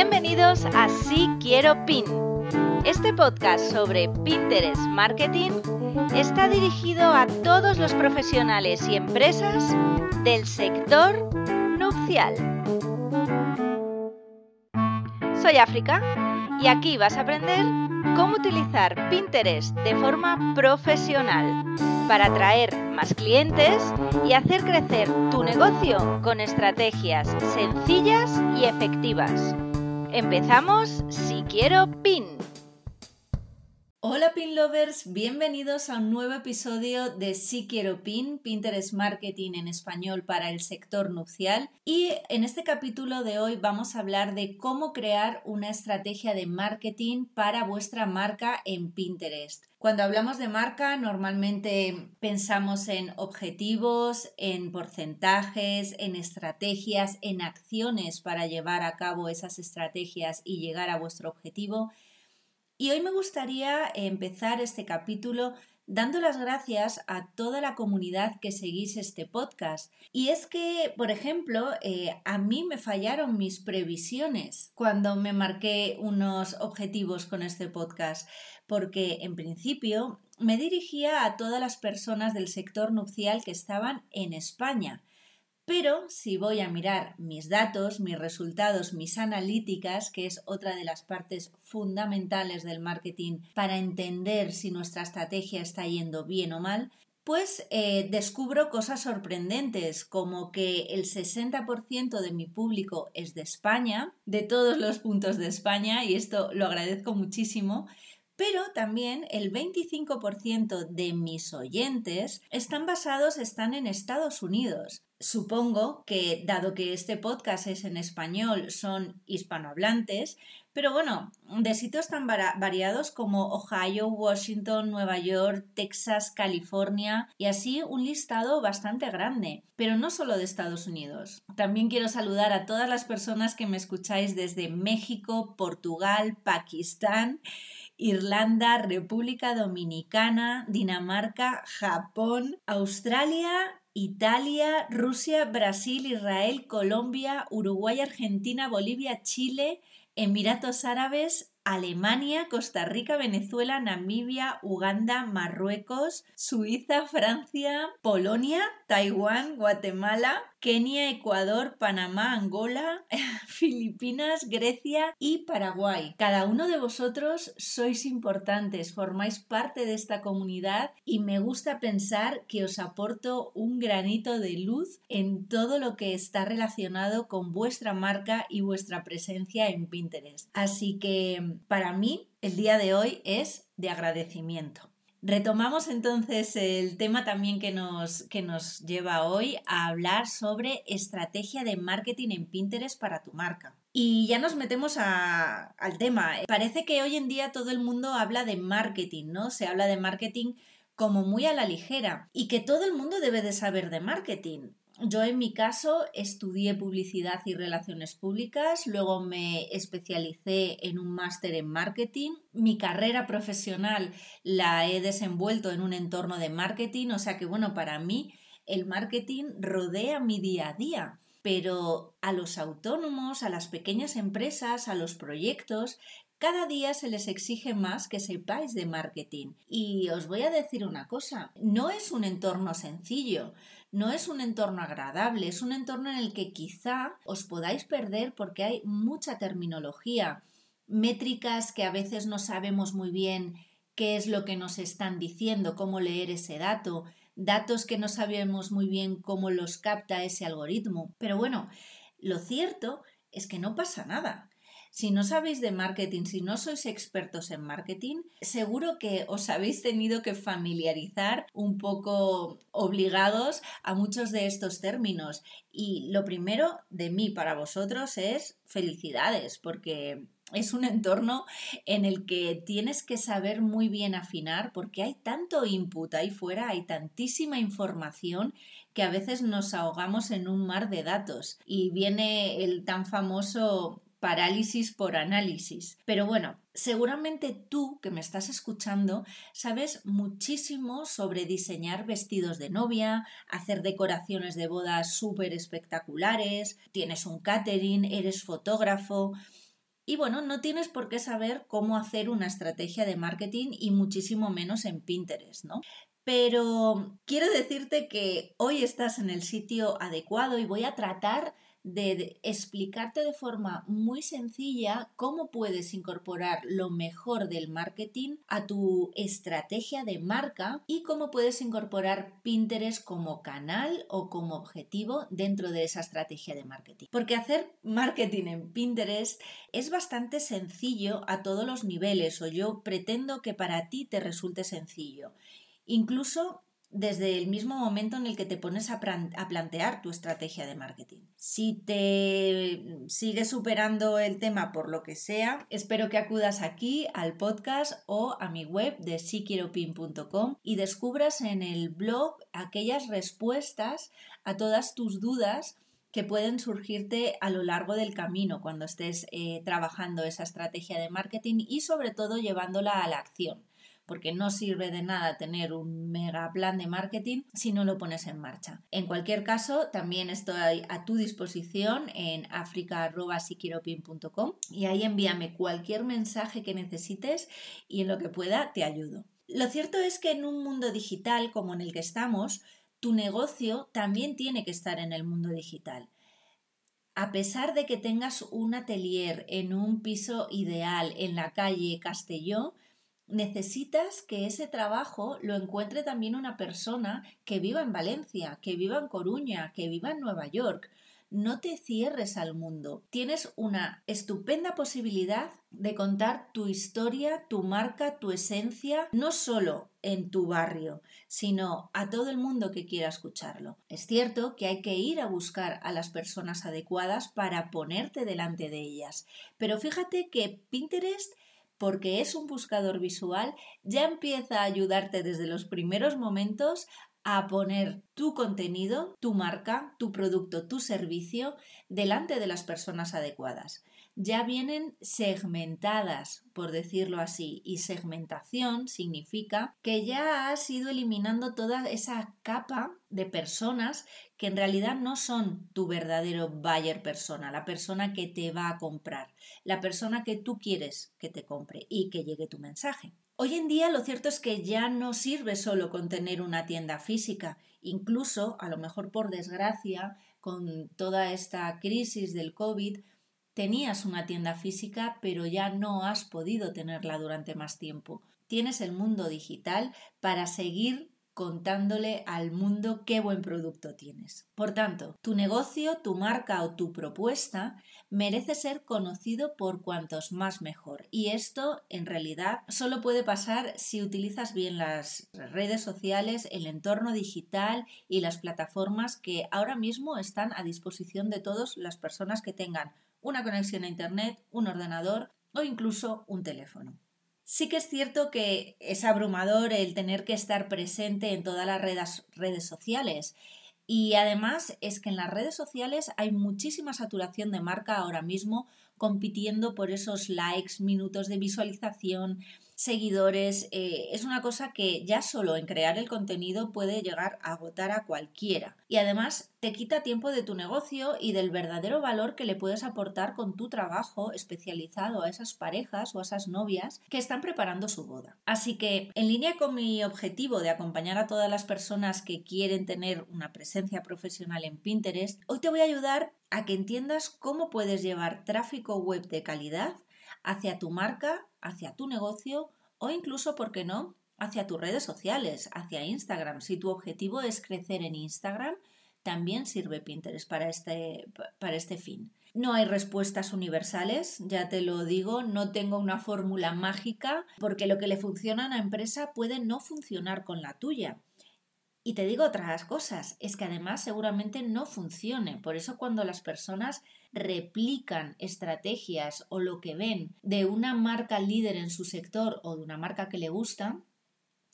Bienvenidos a Sí Quiero Pin. Este podcast sobre Pinterest Marketing está dirigido a todos los profesionales y empresas del sector nupcial. Soy África y aquí vas a aprender cómo utilizar Pinterest de forma profesional para atraer más clientes y hacer crecer tu negocio con estrategias sencillas y efectivas. Empezamos Si Quiero Pin. Lovers, bienvenidos a un nuevo episodio de Si Quiero Pin, Pinterest Marketing en español para el sector nupcial. Y en este capítulo de hoy vamos a hablar de cómo crear una estrategia de marketing para vuestra marca en Pinterest. Cuando hablamos de marca, normalmente pensamos en objetivos, en porcentajes, en estrategias, en acciones para llevar a cabo esas estrategias y llegar a vuestro objetivo. Y hoy me gustaría empezar este capítulo dando las gracias a toda la comunidad que seguís este podcast. Y es que, por ejemplo, eh, a mí me fallaron mis previsiones cuando me marqué unos objetivos con este podcast, porque en principio me dirigía a todas las personas del sector nupcial que estaban en España. Pero si voy a mirar mis datos, mis resultados, mis analíticas, que es otra de las partes fundamentales del marketing para entender si nuestra estrategia está yendo bien o mal, pues eh, descubro cosas sorprendentes, como que el 60% de mi público es de España, de todos los puntos de España, y esto lo agradezco muchísimo, pero también el 25% de mis oyentes están basados, están en Estados Unidos. Supongo que, dado que este podcast es en español, son hispanohablantes, pero bueno, de sitios tan variados como Ohio, Washington, Nueva York, Texas, California y así un listado bastante grande, pero no solo de Estados Unidos. También quiero saludar a todas las personas que me escucháis desde México, Portugal, Pakistán Irlanda, República Dominicana, Dinamarca, Japón, Australia, Italia, Rusia, Brasil, Israel, Colombia, Uruguay, Argentina, Bolivia, Chile, Emiratos Árabes, Alemania, Costa Rica, Venezuela, Namibia, Uganda, Marruecos, Suiza, Francia, Polonia, Taiwán, Guatemala, Kenia, Ecuador, Panamá, Angola, Filipinas, Grecia y Paraguay. Cada uno de vosotros sois importantes, formáis parte de esta comunidad y me gusta pensar que os aporto un granito de luz en todo lo que está relacionado con vuestra marca y vuestra presencia en Pinterest. Así que para mí el día de hoy es de agradecimiento. Retomamos entonces el tema también que nos, que nos lleva hoy a hablar sobre estrategia de marketing en Pinterest para tu marca. Y ya nos metemos al tema. Parece que hoy en día todo el mundo habla de marketing, ¿no? Se habla de marketing como muy a la ligera y que todo el mundo debe de saber de marketing. Yo en mi caso estudié publicidad y relaciones públicas, luego me especialicé en un máster en marketing. Mi carrera profesional la he desenvuelto en un entorno de marketing, o sea que bueno, para mí el marketing rodea mi día a día. Pero a los autónomos, a las pequeñas empresas, a los proyectos, cada día se les exige más que sepáis de marketing. Y os voy a decir una cosa, no es un entorno sencillo no es un entorno agradable, es un entorno en el que quizá os podáis perder porque hay mucha terminología, métricas que a veces no sabemos muy bien qué es lo que nos están diciendo, cómo leer ese dato, datos que no sabemos muy bien cómo los capta ese algoritmo. Pero bueno, lo cierto es que no pasa nada. Si no sabéis de marketing, si no sois expertos en marketing, seguro que os habéis tenido que familiarizar un poco obligados a muchos de estos términos. Y lo primero de mí para vosotros es felicidades, porque es un entorno en el que tienes que saber muy bien afinar porque hay tanto input ahí fuera, hay tantísima información que a veces nos ahogamos en un mar de datos y viene el tan famoso parálisis por análisis. Pero bueno, seguramente tú que me estás escuchando sabes muchísimo sobre diseñar vestidos de novia, hacer decoraciones de bodas súper espectaculares, tienes un catering, eres fotógrafo. Y bueno, no tienes por qué saber cómo hacer una estrategia de marketing y muchísimo menos en Pinterest, ¿no? Pero quiero decirte que hoy estás en el sitio adecuado y voy a tratar de explicarte de forma muy sencilla cómo puedes incorporar lo mejor del marketing a tu estrategia de marca y cómo puedes incorporar Pinterest como canal o como objetivo dentro de esa estrategia de marketing. Porque hacer marketing en Pinterest es bastante sencillo a todos los niveles o yo pretendo que para ti te resulte sencillo. Incluso desde el mismo momento en el que te pones a, plantear tu estrategia de marketing. Si te sigues superando el tema por lo que sea, espero que acudas aquí al podcast o a mi web de siquieropin.com y descubras en el blog aquellas respuestas a todas tus dudas que pueden surgirte a lo largo del camino cuando estés eh, trabajando esa estrategia de marketing y sobre todo llevándola a la acción porque no sirve de nada tener un mega plan de marketing si no lo pones en marcha. En cualquier caso, también estoy a tu disposición en africa.siquiropin.com y ahí envíame cualquier mensaje que necesites y en lo que pueda te ayudo. Lo cierto es que en un mundo digital como en el que estamos, tu negocio también tiene que estar en el mundo digital. A pesar de que tengas un atelier en un piso ideal en la calle Castelló, necesitas que ese trabajo lo encuentre también una persona que viva en Valencia, que viva en Coruña, que viva en Nueva York. No te cierres al mundo. Tienes una estupenda posibilidad de contar tu historia, tu marca, tu esencia, no solo en tu barrio, sino a todo el mundo que quiera escucharlo. Es cierto que hay que ir a buscar a las personas adecuadas para ponerte delante de ellas, pero fíjate que Pinterest porque es un buscador visual, ya empieza a ayudarte desde los primeros momentos a poner tu contenido, tu marca, tu producto, tu servicio delante de las personas adecuadas ya vienen segmentadas, por decirlo así, y segmentación significa que ya has ido eliminando toda esa capa de personas que en realidad no son tu verdadero buyer persona, la persona que te va a comprar, la persona que tú quieres que te compre y que llegue tu mensaje. Hoy en día lo cierto es que ya no sirve solo con tener una tienda física, incluso, a lo mejor por desgracia, con toda esta crisis del COVID, Tenías una tienda física, pero ya no has podido tenerla durante más tiempo. Tienes el mundo digital para seguir contándole al mundo qué buen producto tienes. Por tanto, tu negocio, tu marca o tu propuesta merece ser conocido por cuantos más mejor. Y esto en realidad solo puede pasar si utilizas bien las redes sociales, el entorno digital y las plataformas que ahora mismo están a disposición de todas las personas que tengan una conexión a Internet, un ordenador o incluso un teléfono. Sí que es cierto que es abrumador el tener que estar presente en todas las redes, redes sociales y además es que en las redes sociales hay muchísima saturación de marca ahora mismo compitiendo por esos likes, minutos de visualización, seguidores. Eh, es una cosa que ya solo en crear el contenido puede llegar a agotar a cualquiera. Y además te quita tiempo de tu negocio y del verdadero valor que le puedes aportar con tu trabajo especializado a esas parejas o a esas novias que están preparando su boda. Así que, en línea con mi objetivo de acompañar a todas las personas que quieren tener una presencia profesional en Pinterest, hoy te voy a ayudar a que entiendas cómo puedes llevar tráfico web de calidad hacia tu marca, hacia tu negocio o incluso, ¿por qué no?, hacia tus redes sociales, hacia Instagram. Si tu objetivo es crecer en Instagram, también sirve Pinterest para este, para este fin. No hay respuestas universales, ya te lo digo, no tengo una fórmula mágica, porque lo que le funciona a una empresa puede no funcionar con la tuya. Y te digo otras cosas, es que además seguramente no funcione. Por eso cuando las personas replican estrategias o lo que ven de una marca líder en su sector o de una marca que le gusta,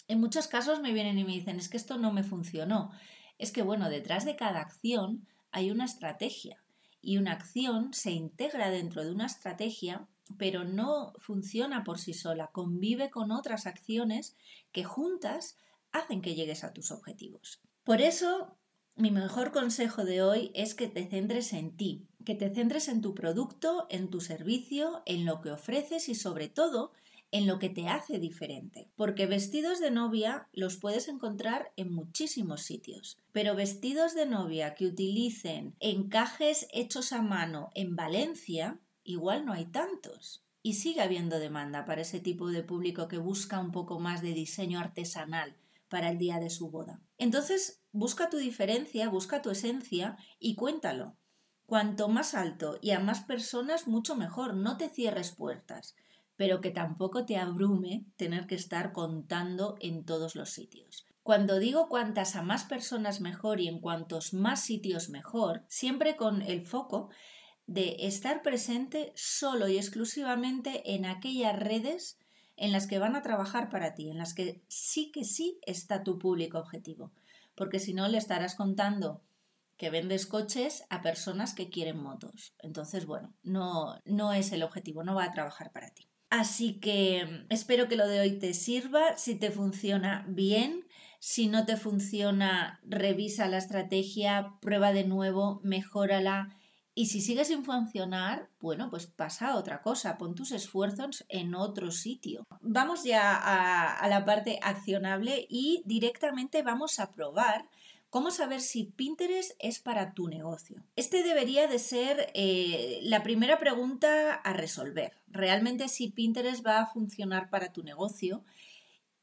en muchos casos me vienen y me dicen, es que esto no me funcionó. Es que bueno, detrás de cada acción hay una estrategia y una acción se integra dentro de una estrategia pero no funciona por sí sola, convive con otras acciones que juntas hacen que llegues a tus objetivos. Por eso mi mejor consejo de hoy es que te centres en ti, que te centres en tu producto, en tu servicio, en lo que ofreces y sobre todo en lo que te hace diferente. Porque vestidos de novia los puedes encontrar en muchísimos sitios, pero vestidos de novia que utilicen encajes hechos a mano en Valencia, igual no hay tantos. Y sigue habiendo demanda para ese tipo de público que busca un poco más de diseño artesanal para el día de su boda. Entonces, busca tu diferencia, busca tu esencia y cuéntalo. Cuanto más alto y a más personas, mucho mejor. No te cierres puertas, pero que tampoco te abrume tener que estar contando en todos los sitios. Cuando digo cuantas a más personas mejor y en cuantos más sitios mejor, siempre con el foco de estar presente solo y exclusivamente en aquellas redes en las que van a trabajar para ti, en las que sí que sí está tu público objetivo, porque si no le estarás contando que vendes coches a personas que quieren motos. Entonces, bueno, no, no es el objetivo, no va a trabajar para ti. Así que espero que lo de hoy te sirva. Si te funciona bien, si no te funciona, revisa la estrategia, prueba de nuevo, mejórala. Y si sigue sin funcionar, bueno, pues pasa a otra cosa, pon tus esfuerzos en otro sitio. Vamos ya a la parte accionable y directamente vamos a probar ¿Cómo saber si Pinterest es para tu negocio? Este debería de ser eh, la primera pregunta a resolver. Realmente si Pinterest va a funcionar para tu negocio.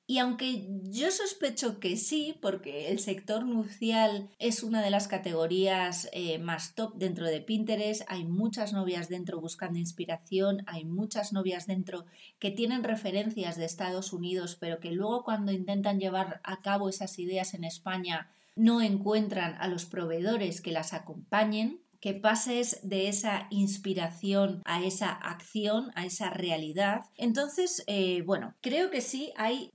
Y aunque yo sospecho que sí, porque el sector nupcial es una de las categorías eh, más top dentro de Pinterest, hay muchas novias dentro buscando inspiración, hay muchas novias dentro que tienen referencias de Estados Unidos, pero que luego cuando intentan llevar a cabo esas ideas en España no encuentran a los proveedores que las acompañen, que pases de esa inspiración a esa acción, a esa realidad. Entonces, eh, bueno, creo que sí hay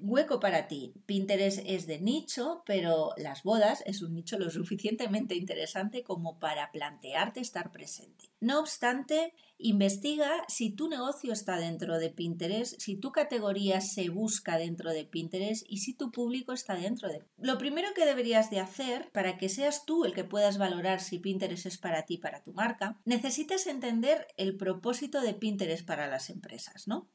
hueco para ti. Pinterest es de nicho, pero las bodas es un nicho lo suficientemente interesante como para plantearte estar presente. No obstante, investiga si tu negocio está dentro de Pinterest, si tu categoría se busca dentro de Pinterest y si tu público está dentro de. Lo primero que deberías de hacer para que seas tú el que puedas valorar si Pinterest es para ti, para tu marca, necesitas entender el propósito de Pinterest para las empresas, ¿no?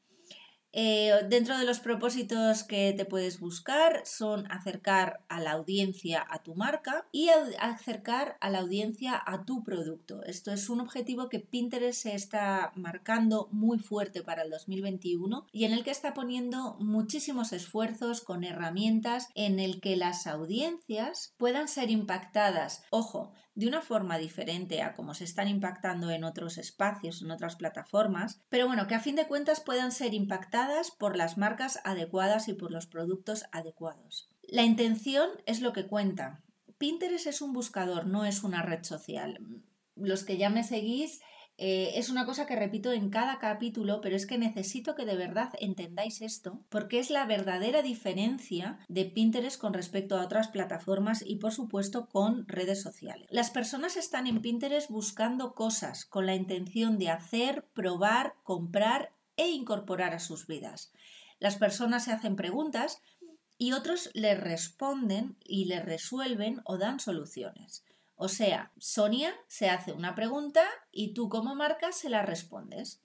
Eh, dentro de los propósitos que te puedes buscar son acercar a la audiencia a tu marca y acercar a la audiencia a tu producto. Esto es un objetivo que Pinterest se está marcando muy fuerte para el 2021 y en el que está poniendo muchísimos esfuerzos con herramientas en el que las audiencias puedan ser impactadas. Ojo, de una forma diferente a cómo se están impactando en otros espacios, en otras plataformas, pero bueno, que a fin de cuentas puedan ser impactadas por las marcas adecuadas y por los productos adecuados. La intención es lo que cuenta. Pinterest es un buscador, no es una red social. Los que ya me seguís eh, es una cosa que repito en cada capítulo, pero es que necesito que de verdad entendáis esto, porque es la verdadera diferencia de Pinterest con respecto a otras plataformas y por supuesto con redes sociales. Las personas están en Pinterest buscando cosas con la intención de hacer, probar, comprar e incorporar a sus vidas. Las personas se hacen preguntas y otros les responden y les resuelven o dan soluciones. O sea, Sonia se hace una pregunta y tú como marca se la respondes.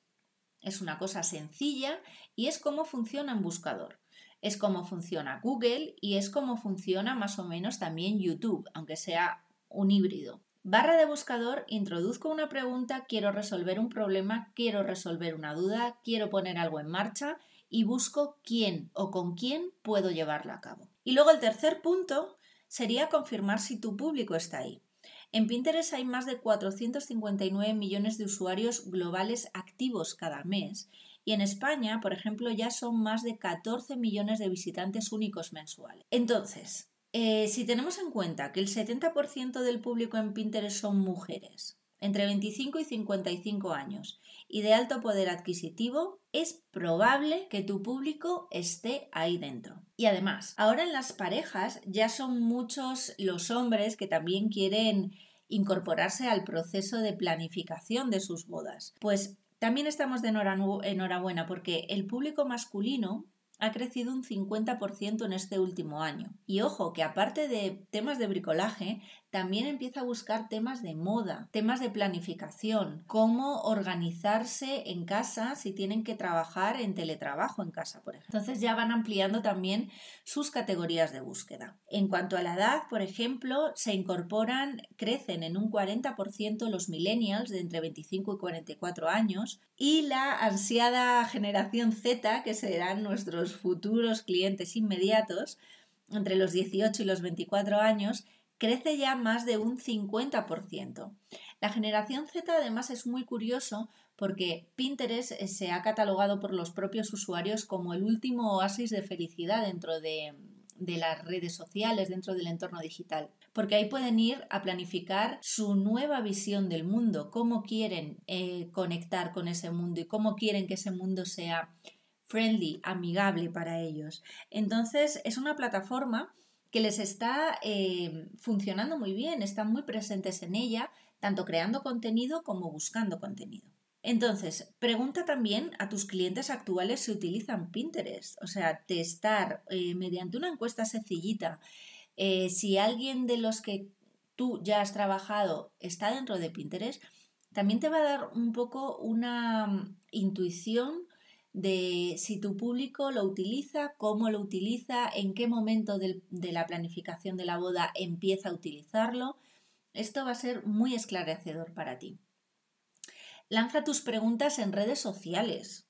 Es una cosa sencilla y es como funciona un buscador. Es como funciona Google y es como funciona más o menos también YouTube, aunque sea un híbrido. Barra de buscador, introduzco una pregunta, quiero resolver un problema, quiero resolver una duda, quiero poner algo en marcha y busco quién o con quién puedo llevarlo a cabo. Y luego el tercer punto sería confirmar si tu público está ahí. En Pinterest hay más de 459 millones de usuarios globales activos cada mes y en España, por ejemplo, ya son más de 14 millones de visitantes únicos mensuales. Entonces, eh, si tenemos en cuenta que el 70% del público en Pinterest son mujeres, entre 25 y 55 años, y de alto poder adquisitivo, es probable que tu público esté ahí dentro. Y además, ahora en las parejas ya son muchos los hombres que también quieren incorporarse al proceso de planificación de sus bodas. Pues también estamos de enhorabuena porque el público masculino ha crecido un 50% en este último año. Y ojo, que aparte de temas de bricolaje, también empieza a buscar temas de moda, temas de planificación, cómo organizarse en casa si tienen que trabajar en teletrabajo en casa, por ejemplo. Entonces ya van ampliando también sus categorías de búsqueda. En cuanto a la edad, por ejemplo, se incorporan, crecen en un 40% los millennials de entre 25 y 44 años y la ansiada generación Z, que serán nuestros futuros clientes inmediatos, entre los 18 y los 24 años, crece ya más de un 50%. La generación Z además es muy curioso porque Pinterest eh, se ha catalogado por los propios usuarios como el último oasis de felicidad dentro de, las redes sociales, dentro del entorno digital. Porque ahí pueden ir a planificar su nueva visión del mundo, cómo quieren eh, conectar con ese mundo y cómo quieren que ese mundo sea friendly, amigable para ellos. Entonces es una plataforma que les está eh, funcionando muy bien, están muy presentes en ella, tanto creando contenido como buscando contenido. Entonces, pregunta también a tus clientes actuales si utilizan Pinterest, o sea, testar eh, mediante una encuesta sencillita eh, si alguien de los que tú ya has trabajado está dentro de Pinterest, también te va a dar un poco una mm, intuición de si tu público lo utiliza, cómo lo utiliza, en qué momento de la planificación de la boda empieza a utilizarlo. Esto va a ser muy esclarecedor para ti. Lanza tus preguntas en redes sociales.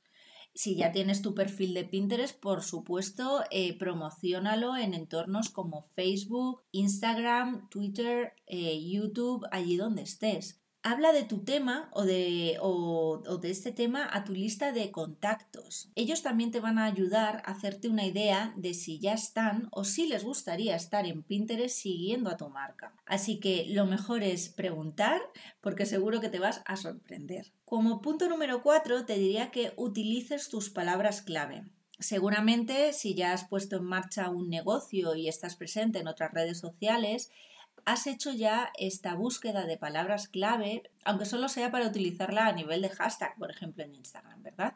Si ya tienes tu perfil de Pinterest, por supuesto, eh, promocionalo en entornos como Facebook, Instagram, Twitter, eh, YouTube, allí donde estés habla de tu tema o de, este tema a tu lista de contactos. Ellos también te van a ayudar a hacerte una idea de si ya están o si les gustaría estar en Pinterest siguiendo a tu marca. Así que lo mejor es preguntar porque seguro que te vas a sorprender. Como punto número 4 te diría que utilices tus palabras clave. Seguramente si ya has puesto en marcha un negocio y estás presente en otras redes sociales, has hecho ya esta búsqueda de palabras clave, aunque solo sea para utilizarla a nivel de hashtag, por ejemplo, en Instagram, ¿verdad?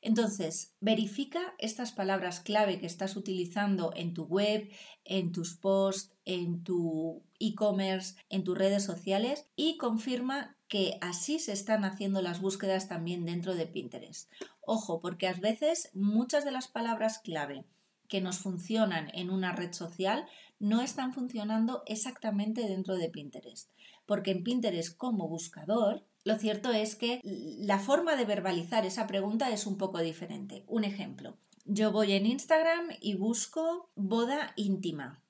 Entonces, verifica estas palabras clave que estás utilizando en tu web, en tus posts, en tu e-commerce, en tus redes sociales y confirma que así se están haciendo las búsquedas también dentro de Pinterest. Ojo, porque a veces muchas de las palabras clave que nos funcionan en una red social no están funcionando exactamente dentro de Pinterest. Porque en Pinterest como buscador, lo cierto es que la forma de verbalizar esa pregunta es un poco diferente. Un ejemplo, yo voy en Instagram y busco boda íntima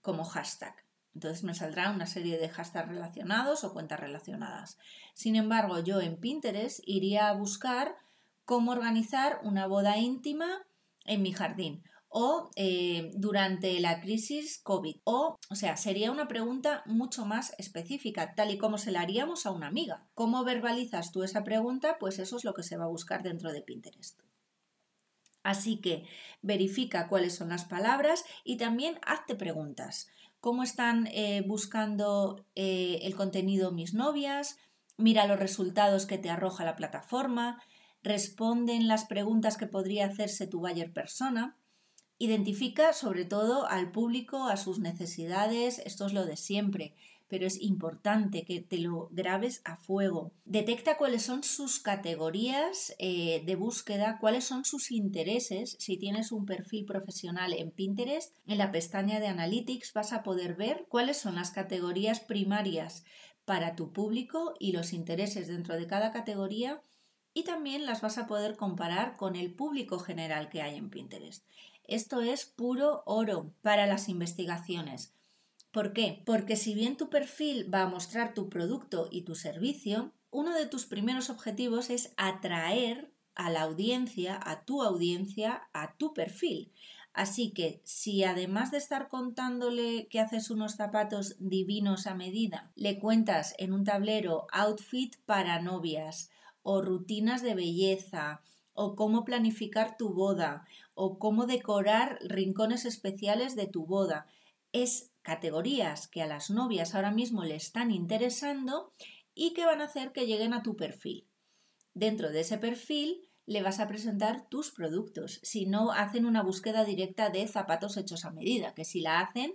como hashtag. Entonces me saldrá una serie de hashtags relacionados o cuentas relacionadas. Sin embargo, yo en Pinterest iría a buscar cómo organizar una boda íntima en mi jardín o eh, durante la crisis COVID. O, o sea, sería una pregunta mucho más específica, tal y como se la haríamos a una amiga. ¿Cómo verbalizas tú esa pregunta? Pues eso es lo que se va a buscar dentro de Pinterest. Así que verifica cuáles son las palabras y también hazte preguntas. ¿Cómo están eh, buscando eh, el contenido mis novias? Mira los resultados que te arroja la plataforma. Responden las preguntas que podría hacerse tu buyer persona. Identifica sobre todo al público, a sus necesidades, esto es lo de siempre, pero es importante que te lo grabes a fuego. Detecta cuáles son sus categorías eh, de búsqueda, cuáles son sus intereses. Si tienes un perfil profesional en Pinterest, en la pestaña de Analytics vas a poder ver cuáles son las categorías primarias para tu público y los intereses dentro de cada categoría y también las vas a poder comparar con el público general que hay en Pinterest. Esto es puro oro para las investigaciones. ¿Por qué? Porque si bien tu perfil va a mostrar tu producto y tu servicio, uno de tus primeros objetivos es atraer a la audiencia, a tu audiencia, a tu perfil. Así que si además de estar contándole que haces unos zapatos divinos a medida, le cuentas en un tablero outfit para novias o rutinas de belleza o cómo planificar tu boda o cómo decorar rincones especiales de tu boda. Es categorías que a las novias ahora mismo le están interesando y que van a hacer que lleguen a tu perfil. Dentro de ese perfil le vas a presentar tus productos. Si no hacen una búsqueda directa de zapatos hechos a medida, que si la hacen,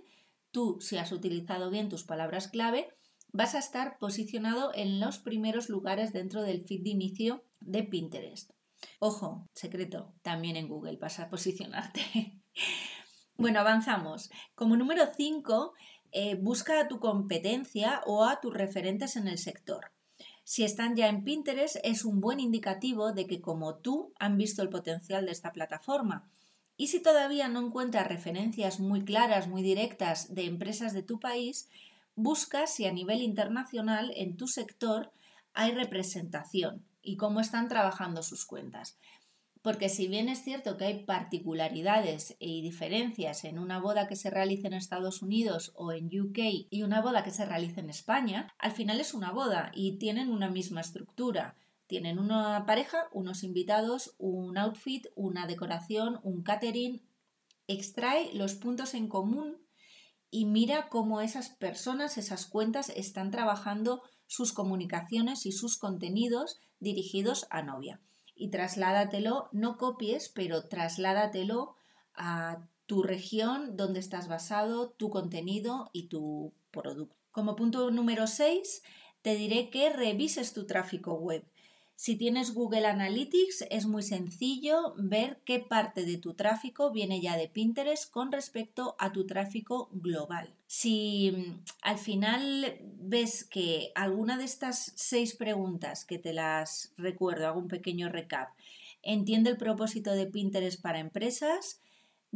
tú, si has utilizado bien tus palabras clave, vas a estar posicionado en los primeros lugares dentro del feed de inicio de Pinterest. Ojo, secreto, también en Google vas a posicionarte. bueno, avanzamos. Como número 5, eh, busca a tu competencia o a tus referentes en el sector. Si están ya en Pinterest, es un buen indicativo de que como tú han visto el potencial de esta plataforma. Y si todavía no encuentras referencias muy claras, muy directas de empresas de tu país, busca si a nivel internacional en tu sector hay representación y cómo están trabajando sus cuentas. Porque si bien es cierto que hay particularidades y diferencias en una boda que se realice en Estados Unidos o en UK y una boda que se realice en España, al final es una boda y tienen una misma estructura. Tienen una pareja, unos invitados, un outfit, una decoración, un catering. Extrae los puntos en común y mira cómo esas personas, esas cuentas están trabajando sus comunicaciones y sus contenidos dirigidos a novia y trasládatelo, no copies, pero trasládatelo a tu región donde estás basado, tu contenido y tu producto. Como punto número 6, te diré que revises tu tráfico web. Si tienes Google Analytics es muy sencillo ver qué parte de tu tráfico viene ya de Pinterest con respecto a tu tráfico global. Si mm, al final ves que alguna de estas seis preguntas que te las recuerdo, hago un pequeño recap, entiende el propósito de Pinterest para empresas,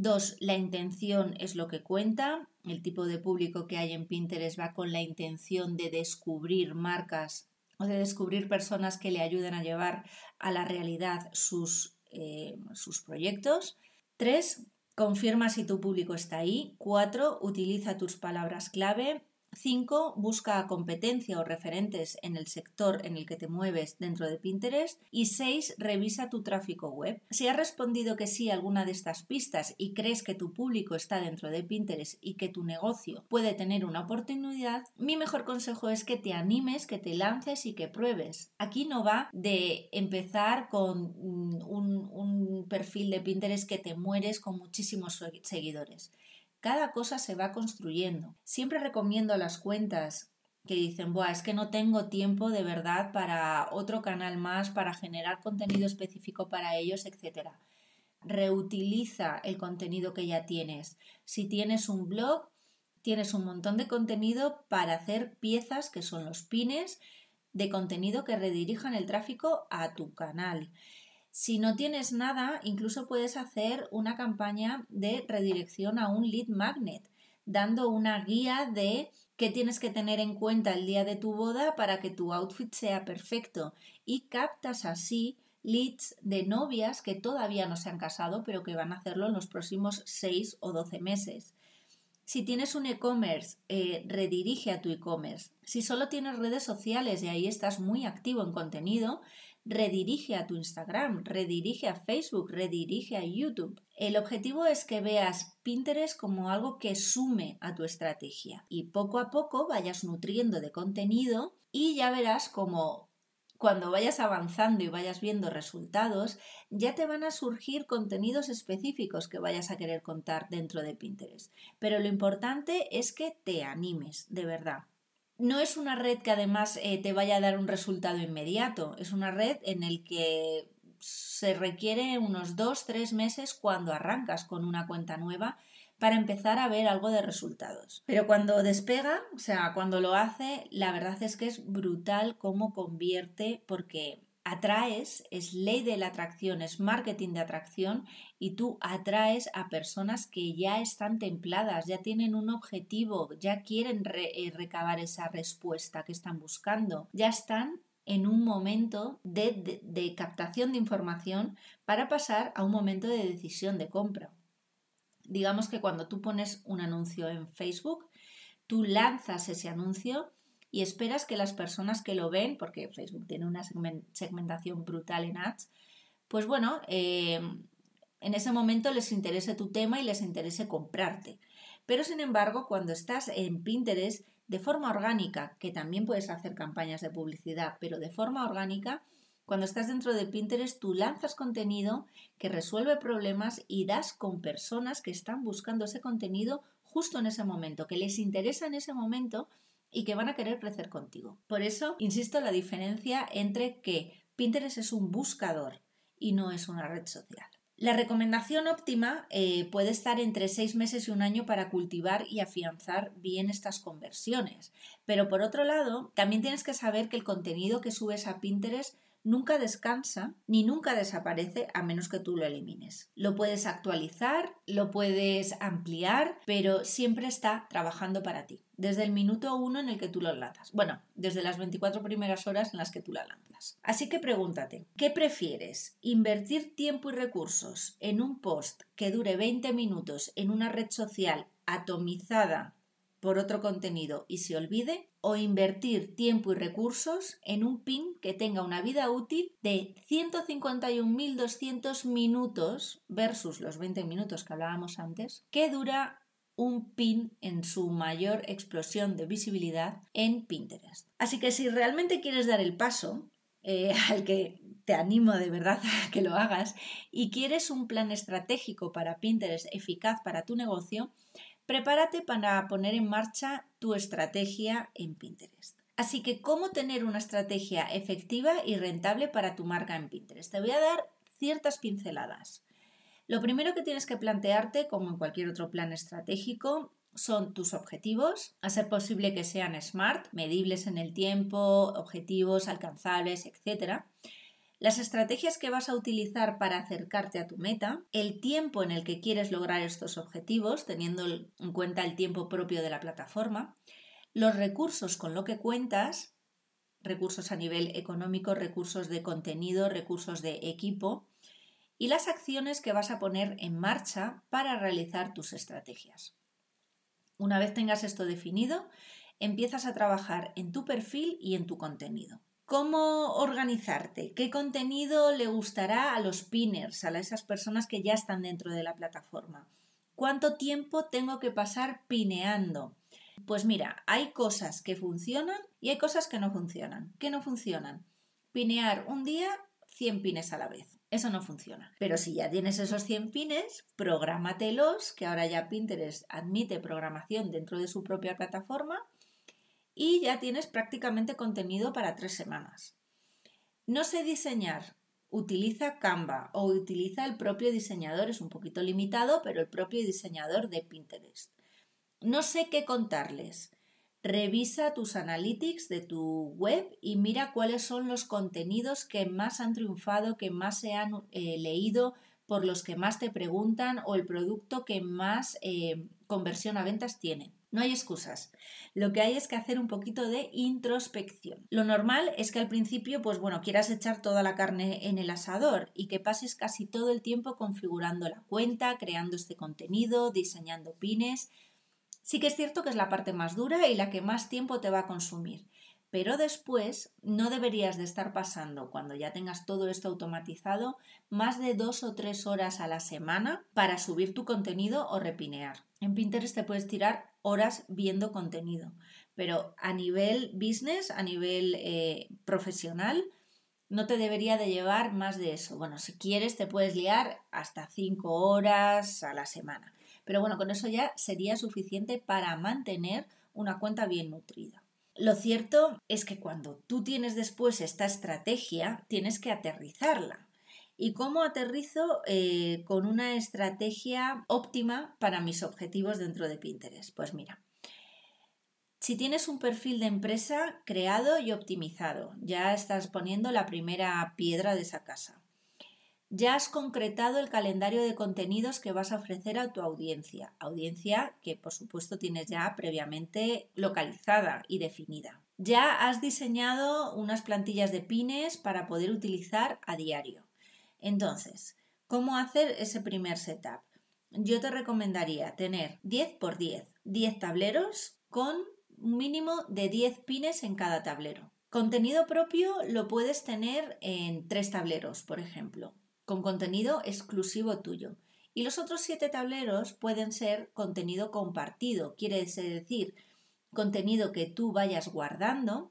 Dos, la intención es lo que cuenta. El tipo de público que hay en Pinterest va con la intención de descubrir marcas o de descubrir personas que le ayuden a llevar a la realidad sus, eh, sus proyectos. Tres, confirma si tu público está ahí. Cuatro, utiliza tus palabras clave. 5. Busca competencia o referentes en el sector en el que te mueves dentro de Pinterest. Y 6. Revisa tu tráfico web. Si has respondido que sí a alguna de estas pistas y crees que tu público está dentro de Pinterest y que tu negocio puede tener una oportunidad, mi mejor consejo es que te animes, que te lances y que pruebes. Aquí no va de empezar con mm, un, un perfil de Pinterest que te mueres con muchísimos seguidores. Cada cosa se va construyendo. Siempre recomiendo a las cuentas que dicen, Buah, es que no tengo tiempo de verdad para otro canal más, para generar contenido específico para ellos, etc. Reutiliza el contenido que ya tienes. Si tienes un blog, tienes un montón de contenido para hacer piezas que son los pines de contenido que redirijan el tráfico a tu canal. Si no tienes nada, incluso puedes hacer una campaña de redirección a un lead magnet, dando una guía de qué tienes que tener en cuenta el día de tu boda para que tu outfit sea perfecto y captas así leads de novias que todavía no se han casado pero que van a hacerlo en los próximos 6 o 12 meses. Si tienes un e-commerce, eh, redirige a tu e-commerce. Si solo tienes redes sociales y ahí estás muy activo en contenido, redirige a tu Instagram, redirige a Facebook, redirige a YouTube. El objetivo es que veas Pinterest como algo que sume a tu estrategia y poco a poco vayas nutriendo de contenido y ya verás como cuando vayas avanzando y vayas viendo resultados, ya te van a surgir contenidos específicos que vayas a querer contar dentro de Pinterest. Pero lo importante es que te animes, de verdad no es una red que además eh, te vaya a dar un resultado inmediato, es una red en el que se requiere unos dos, tres meses cuando arrancas con una cuenta nueva para empezar a ver algo de resultados. Pero cuando despega, o sea, cuando lo hace, la verdad es que es brutal cómo convierte porque atraes, es ley de la atracción, es marketing de atracción y tú atraes a personas que ya están templadas, ya tienen un objetivo, ya quieren eh, recabar esa respuesta que están buscando, ya están en un momento de, de captación de información para pasar a un momento de decisión de compra. Digamos que cuando tú pones un anuncio en Facebook, tú lanzas ese anuncio y esperas que las personas que lo ven, porque Facebook tiene una segmentación brutal en ads, pues bueno, eh, en ese momento les interese tu tema y les interese comprarte. Pero sin embargo, cuando estás en Pinterest de forma orgánica, que también puedes hacer campañas de publicidad, pero de forma orgánica, cuando estás dentro de Pinterest, tú lanzas contenido que resuelve problemas y das con personas que están buscando ese contenido justo en ese momento, que les interesa en ese momento y que van a querer crecer contigo. Por eso, insisto, la diferencia entre que Pinterest es un buscador y no es una red social. La recomendación óptima eh, puede estar entre seis meses y un año para cultivar y afianzar bien estas conversiones. Pero por otro lado, también tienes que saber que el contenido que subes a Pinterest nunca descansa ni nunca desaparece a menos que tú lo elimines. Lo puedes actualizar, lo puedes ampliar, pero siempre está trabajando para ti, desde el minuto uno en el que tú lo lanzas. Bueno, desde las 24 primeras horas en las que tú la lanzas. Así que pregúntate, ¿qué prefieres? ¿Invertir tiempo y recursos en un post que dure 20 minutos en una red social atomizada por otro contenido y se olvide, o invertir tiempo y recursos en un pin que tenga una vida útil de 151.200 minutos versus los 20 minutos que hablábamos antes, que dura un pin en su mayor explosión de visibilidad en Pinterest. Así que si realmente quieres dar el paso, eh, al que te animo de verdad a que lo hagas, y quieres un plan estratégico para Pinterest eficaz para tu negocio, prepárate para poner en marcha tu estrategia en Pinterest. Así que, ¿cómo tener una estrategia efectiva y rentable para tu marca en Pinterest? Te voy a dar ciertas pinceladas. Lo primero que tienes que plantearte, como en cualquier otro plan estratégico, son tus objetivos, a ser posible que sean smart, medibles en el tiempo, objetivos alcanzables, etc las estrategias que vas a utilizar para acercarte a tu meta, el tiempo en el que quieres lograr estos objetivos, teniendo en cuenta el tiempo propio de la plataforma, los recursos con lo que cuentas, recursos a nivel económico, recursos de contenido, recursos de equipo, y las acciones que vas a poner en marcha para realizar tus estrategias. Una vez tengas esto definido, empiezas a trabajar en tu perfil y en tu contenido. ¿Cómo organizarte? ¿Qué contenido le gustará a los pinners, a esas personas que ya están dentro de la plataforma? ¿Cuánto tiempo tengo que pasar pineando? Pues mira, hay cosas que funcionan y hay cosas que no funcionan. ¿Qué no funcionan? Pinear un día 100 pines a la vez. Eso no funciona. Pero si ya tienes esos 100 pines, prográmatelos, que ahora ya Pinterest admite programación dentro de su propia plataforma y ya tienes prácticamente contenido para tres semanas. No sé diseñar, utiliza Canva o utiliza el propio diseñador, es un poquito limitado, pero el propio diseñador de Pinterest. No sé qué contarles. Revisa tus analytics de tu web y mira cuáles son los contenidos que más han triunfado, que más se han eh, leído, por los que más te preguntan o el producto que más eh, conversión a ventas tiene. No hay excusas. Lo que hay es que hacer un poquito de introspección. Lo normal es que al principio, pues bueno, quieras echar toda la carne en el asador y que pases casi todo el tiempo configurando la cuenta, creando este contenido, diseñando pines. Sí que es cierto que es la parte más dura y la que más tiempo te va a consumir. Pero después no deberías de estar pasando, cuando ya tengas todo esto automatizado, más de dos o tres horas a la semana para subir tu contenido o repinear. En Pinterest te puedes tirar horas viendo contenido, pero a nivel business, a nivel eh, profesional, no te debería de llevar más de eso. Bueno, si quieres te puedes liar hasta cinco horas a la semana. Pero bueno, con eso ya sería suficiente para mantener una cuenta bien nutrida. Lo cierto es que cuando tú tienes después esta estrategia, tienes que aterrizarla. ¿Y cómo aterrizo eh, con una estrategia óptima para mis objetivos dentro de Pinterest? Pues mira, si tienes un perfil de empresa creado y optimizado, ya estás poniendo la primera piedra de esa casa. Ya has concretado el calendario de contenidos que vas a ofrecer a tu audiencia, audiencia que por supuesto tienes ya previamente localizada y definida. Ya has diseñado unas plantillas de pines para poder utilizar a diario. Entonces, ¿cómo hacer ese primer setup? Yo te recomendaría tener 10 por 10, 10 tableros con un mínimo de 10 pines en cada tablero. Contenido propio lo puedes tener en tres tableros, por ejemplo con contenido exclusivo tuyo. Y los otros siete tableros pueden ser contenido compartido, quiere decir contenido que tú vayas guardando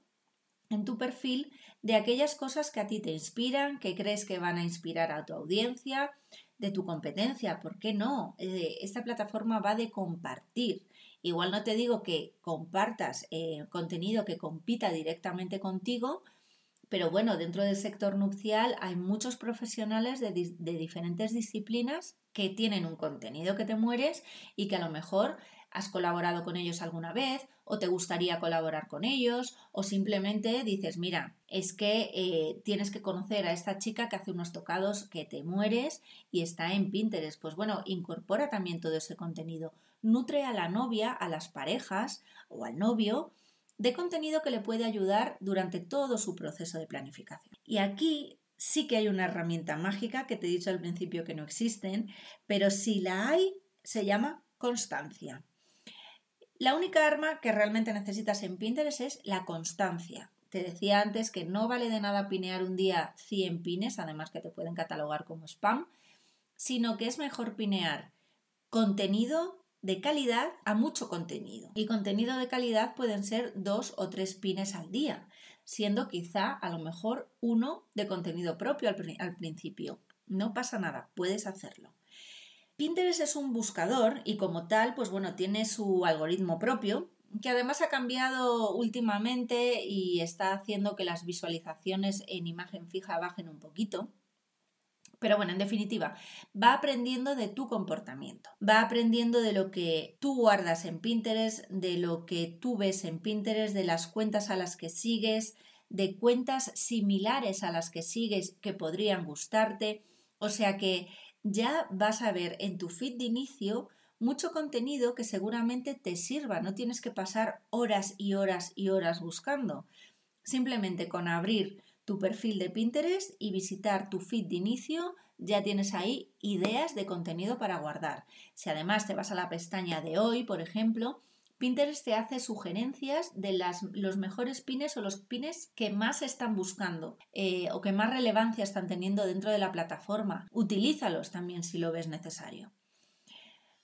en tu perfil de aquellas cosas que a ti te inspiran, que crees que van a inspirar a tu audiencia, de tu competencia, ¿por qué no? Eh, esta plataforma va de compartir. Igual no te digo que compartas eh, contenido que compita directamente contigo, pero bueno, dentro del sector nupcial hay muchos profesionales de, de, diferentes disciplinas que tienen un contenido que te mueres y que a lo mejor has colaborado con ellos alguna vez o te gustaría colaborar con ellos o simplemente dices, mira, es que eh, tienes que conocer a esta chica que hace unos tocados que te mueres y está en Pinterest. Pues bueno, incorpora también todo ese contenido. Nutre a la novia, a las parejas o al novio de contenido que le puede ayudar durante todo su proceso de planificación. Y aquí sí que hay una herramienta mágica que te he dicho al principio que no existen, pero si la hay, se llama constancia. La única arma que realmente necesitas en Pinterest es la constancia. Te decía antes que no vale de nada pinear un día 100 pines, además que te pueden catalogar como spam, sino que es mejor pinear contenido de calidad a mucho contenido. Y contenido de calidad pueden ser dos o tres pines al día, siendo quizá a lo mejor uno de contenido propio al, principio. No pasa nada, puedes hacerlo. Pinterest es un buscador y como tal, pues bueno, tiene su algoritmo propio, que además ha cambiado últimamente y está haciendo que las visualizaciones en imagen fija bajen un poquito. Pero bueno, en definitiva, va aprendiendo de tu comportamiento, va aprendiendo de lo que tú guardas en Pinterest, de lo que tú ves en Pinterest, de las cuentas a las que sigues, de cuentas similares a las que sigues que podrían gustarte. O sea que ya vas a ver en tu feed de inicio mucho contenido que seguramente te sirva. No tienes que pasar horas y horas y horas buscando. Simplemente con abrir tu perfil de Pinterest y visitar tu feed de inicio, ya tienes ahí ideas de contenido para guardar. Si además te vas a la pestaña de hoy, por ejemplo, Pinterest te hace sugerencias de las, los mejores pines o los pines que más están buscando eh, o que más relevancia están teniendo dentro de la plataforma. Utilízalos también si lo ves necesario.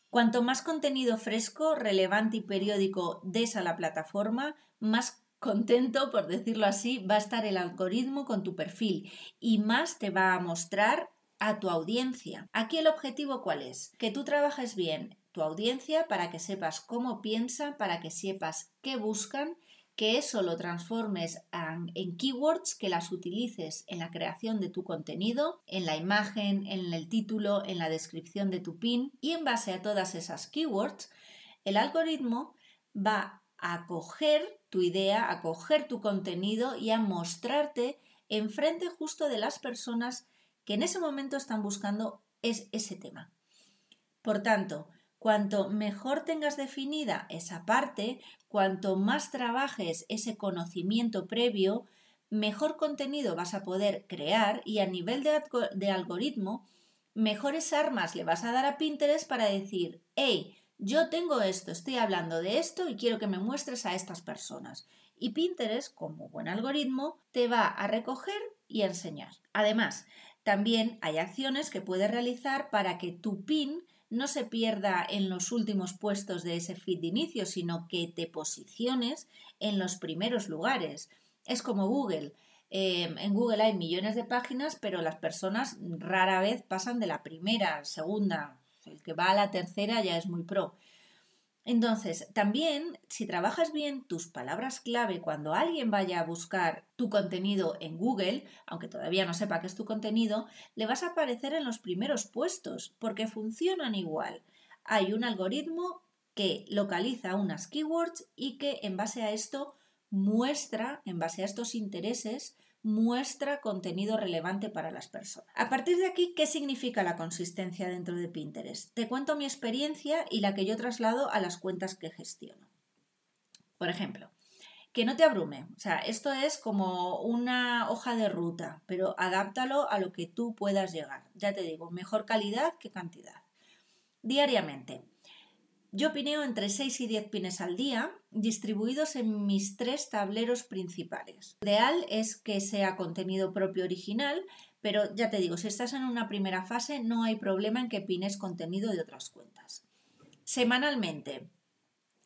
Cuanto más contenido fresco, relevante y periódico des a la plataforma, más contento, por decirlo así, va a estar el algoritmo con tu perfil y más te va a mostrar a tu audiencia. Aquí el objetivo cuál es? Que tú trabajes bien tu audiencia para que sepas cómo piensan, para que sepas qué buscan, que eso lo transformes en, keywords, que las utilices en la creación de tu contenido, en la imagen, en el título, en la descripción de tu pin y en base a todas esas keywords, el algoritmo va a coger tu idea, a coger tu contenido y a mostrarte enfrente justo de las personas que en ese momento están buscando es ese tema. Por tanto, Cuanto mejor tengas definida esa parte, cuanto más trabajes ese conocimiento previo, mejor contenido vas a poder crear y a nivel de, algoritmo, mejores armas le vas a dar a Pinterest para decir, hey, yo tengo esto, estoy hablando de esto y quiero que me muestres a estas personas. Y Pinterest, como buen algoritmo, te va a recoger y a enseñar. Además, también hay acciones que puedes realizar para que tu pin no se pierda en los últimos puestos de ese feed de inicio, sino que te posiciones en los primeros lugares. Es como Google. Em, en Google hay millones de páginas, pero las personas rara vez pasan de la primera, segunda. El que va a la tercera ya es muy pro. Entonces, también, si trabajas bien tus palabras clave cuando alguien vaya a buscar tu contenido en Google, aunque todavía no sepa qué es tu contenido, le vas a aparecer en los primeros puestos, porque funcionan igual. Hay un algoritmo que localiza unas keywords y que en base a esto muestra, en base a estos intereses, muestra contenido relevante para las personas. A partir de aquí, ¿qué significa la consistencia dentro de Pinterest? Te cuento mi experiencia y la que yo traslado a las cuentas que gestiono. Por ejemplo, que no te abrume. O sea, esto es como una hoja de ruta, pero adáptalo a lo que tú puedas llegar. Ya te digo, mejor calidad que cantidad. Diariamente, yo pineo entre 6 y 10 pines al día, distribuidos en mis tres tableros principales. Lo ideal es que sea contenido propio original, pero ya te digo, si estás en una primera fase, no hay problema en que pines contenido de otras cuentas. Semanalmente,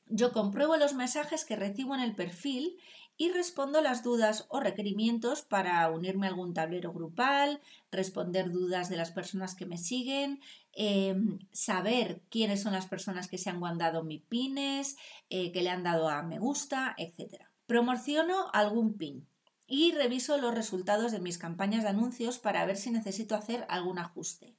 yo compruebo los mensajes que recibo en el perfil y respondo las dudas o requerimientos para unirme a algún tablero grupal, responder dudas de las personas que me siguen, em, saber quiénes son las personas que se han guardado mi pines, eh, que le han dado a me gusta, etc. Promociono algún pin y reviso los resultados de mis campañas de anuncios para ver si necesito hacer algún ajuste.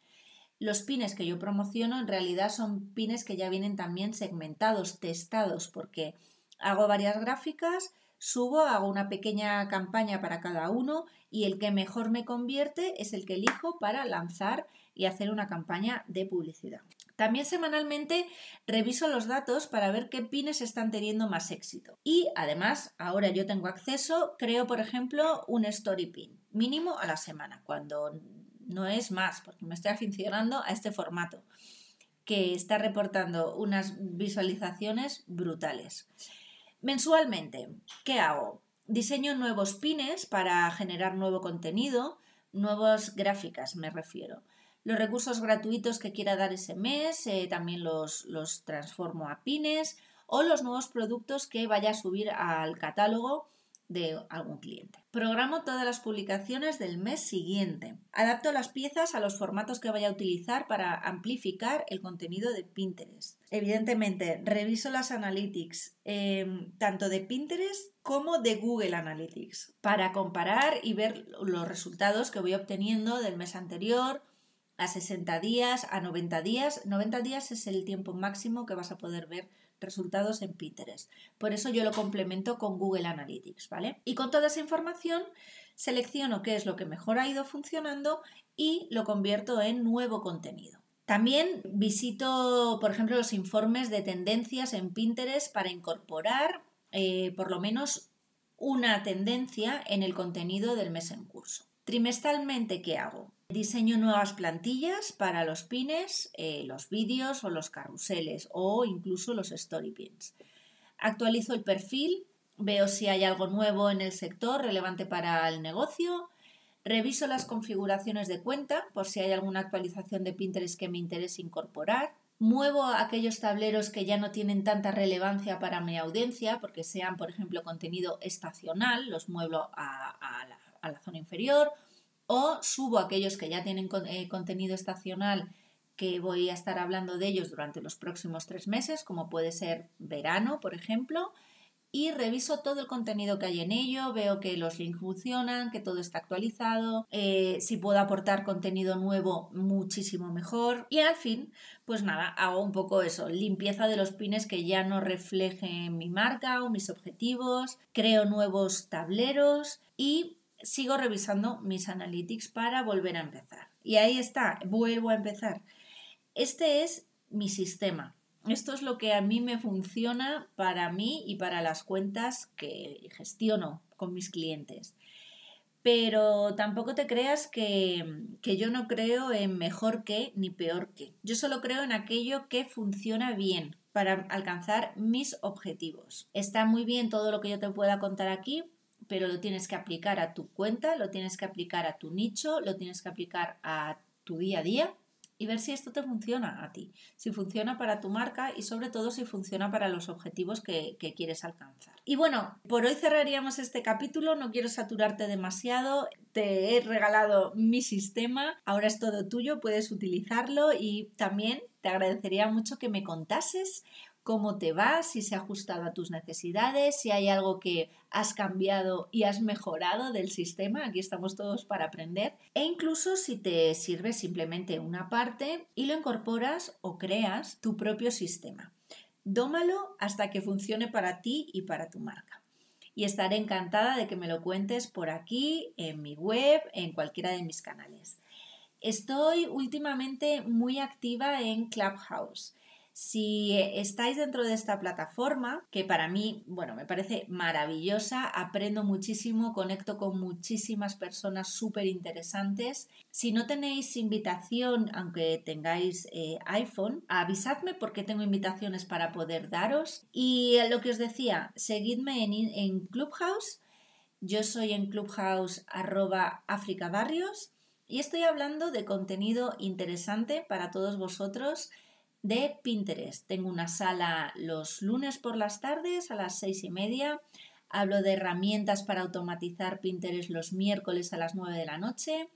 Los pines que yo promociono en realidad son pines que ya vienen también segmentados, testados, porque hago varias gráficas, subo, hago una pequeña campaña para cada uno y el que mejor me convierte es el que elijo para lanzar y hacer una campaña de publicidad. También semanalmente reviso los datos para ver qué pines están teniendo más éxito. Y además, ahora yo tengo acceso, creo por ejemplo un story pin mínimo a la semana, cuando no es más, porque me estoy aficionando a este formato que está reportando unas visualizaciones brutales. Mensualmente, ¿qué hago? Diseño nuevos pines para generar nuevo contenido, nuevas gráficas me refiero. Los recursos gratuitos que quiera dar ese mes eh, también los, los transformo a pines o los nuevos productos que vaya a subir al catálogo de algún cliente. Programo todas las publicaciones del mes siguiente. Adapto las piezas a los formatos que vaya a utilizar para amplificar el contenido de Pinterest. Evidentemente, reviso las analytics em, tanto de Pinterest como de Google Analytics para comparar y ver los resultados que voy obteniendo del mes anterior a 60 días, a 90 días. 90 días es el tiempo máximo que vas a poder ver resultados en Pinterest. Por eso yo lo complemento con Google Analytics, ¿vale? Y con toda esa información selecciono qué es lo que mejor ha ido funcionando y lo convierto en nuevo contenido. También visito, por ejemplo, los informes de tendencias en Pinterest para incorporar eh, por lo menos una tendencia en el contenido del mes en curso. Trimestralmente, ¿qué hago? Diseño nuevas plantillas para los pines, eh, los vídeos o los carruseles o incluso los story pins. Actualizo el perfil, veo si hay algo nuevo en el sector relevante para el negocio, reviso las configuraciones de cuenta por si hay alguna actualización de Pinterest que me interese incorporar, muevo aquellos tableros que ya no tienen tanta relevancia para mi audiencia porque sean, por ejemplo, contenido estacional, los muevo a la zona inferior o subo aquellos que ya tienen eh, contenido estacional que voy a estar hablando de ellos durante los próximos tres meses, como puede ser verano, por ejemplo, y reviso todo el contenido que hay en ello, veo que los links funcionan, que todo está actualizado, eh, si puedo aportar contenido nuevo, muchísimo mejor. Y al fin, pues nada, hago un poco eso, limpieza de los pines que ya no reflejen mi marca o mis objetivos, creo nuevos tableros y sigo revisando mis analytics para volver a empezar. Y ahí está, vuelvo a empezar. Este es mi sistema. Esto es lo que a mí me funciona para mí y para las cuentas que gestiono con mis clientes. Pero tampoco te creas que, que, yo no creo en mejor que ni peor que. Yo solo creo en aquello que funciona bien para alcanzar mis objetivos. Está muy bien todo lo que yo te pueda contar aquí, pero lo tienes que aplicar a tu cuenta, lo tienes que aplicar a tu nicho, lo tienes que aplicar a tu día a día y ver si esto te funciona a ti, si funciona para tu marca y sobre todo si funciona para los objetivos que, que, quieres alcanzar. Y bueno, por hoy cerraríamos este capítulo, no quiero saturarte demasiado, te he regalado mi sistema, ahora es todo tuyo, puedes utilizarlo y también te agradecería mucho que me contases cómo te va, si se ha ajustado a tus necesidades, si hay algo que has cambiado y has mejorado del sistema. Aquí estamos todos para aprender. E incluso si te sirve simplemente una parte y lo incorporas o creas tu propio sistema. Dómalo hasta que funcione para ti y para tu marca. Y estaré encantada de que me lo cuentes por aquí, en mi web, en cualquiera de mis canales. Estoy últimamente muy activa en Clubhouse. Si estáis dentro de esta plataforma, que para mí, bueno, me parece maravillosa, aprendo muchísimo, conecto con muchísimas personas súper interesantes. Si no tenéis invitación, aunque tengáis eh, iPhone, avisadme porque tengo invitaciones para poder daros. Y lo que os decía, seguidme en, en Clubhouse. Yo soy en Clubhouse arroba y estoy hablando de contenido interesante para todos vosotros de Pinterest. Tengo una sala los lunes por las tardes a las seis y media. Hablo de herramientas para automatizar Pinterest los miércoles a las 9 de la noche.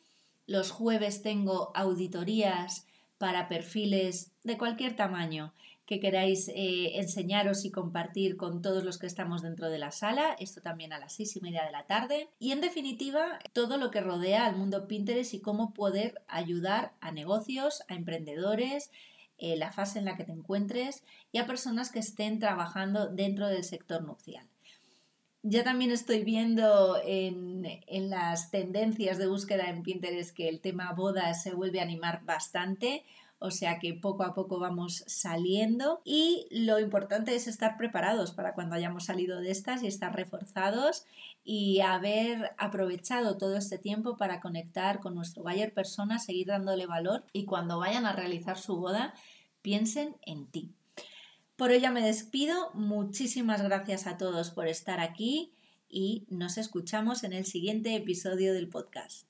Los jueves tengo auditorías para perfiles de cualquier tamaño que queráis eh, enseñaros y compartir con todos los que estamos dentro de la sala, esto también a las seis y media de la tarde. Y en definitiva, todo lo que rodea al mundo Pinterest y cómo poder ayudar a negocios, a emprendedores, eh, la fase en la que te encuentres y a personas que estén trabajando dentro del sector nupcial. Ya también estoy viendo en, las tendencias de búsqueda en Pinterest que el tema boda se vuelve a animar bastante o sea que poco a poco vamos saliendo y lo importante es estar preparados para cuando hayamos salido de estas y estar reforzados y haber aprovechado todo este tiempo para conectar con nuestro buyer persona, seguir dándole valor y cuando vayan a realizar su boda piensen en ti. Por ya me despido, muchísimas gracias a todos por estar aquí y nos escuchamos en el siguiente episodio del podcast.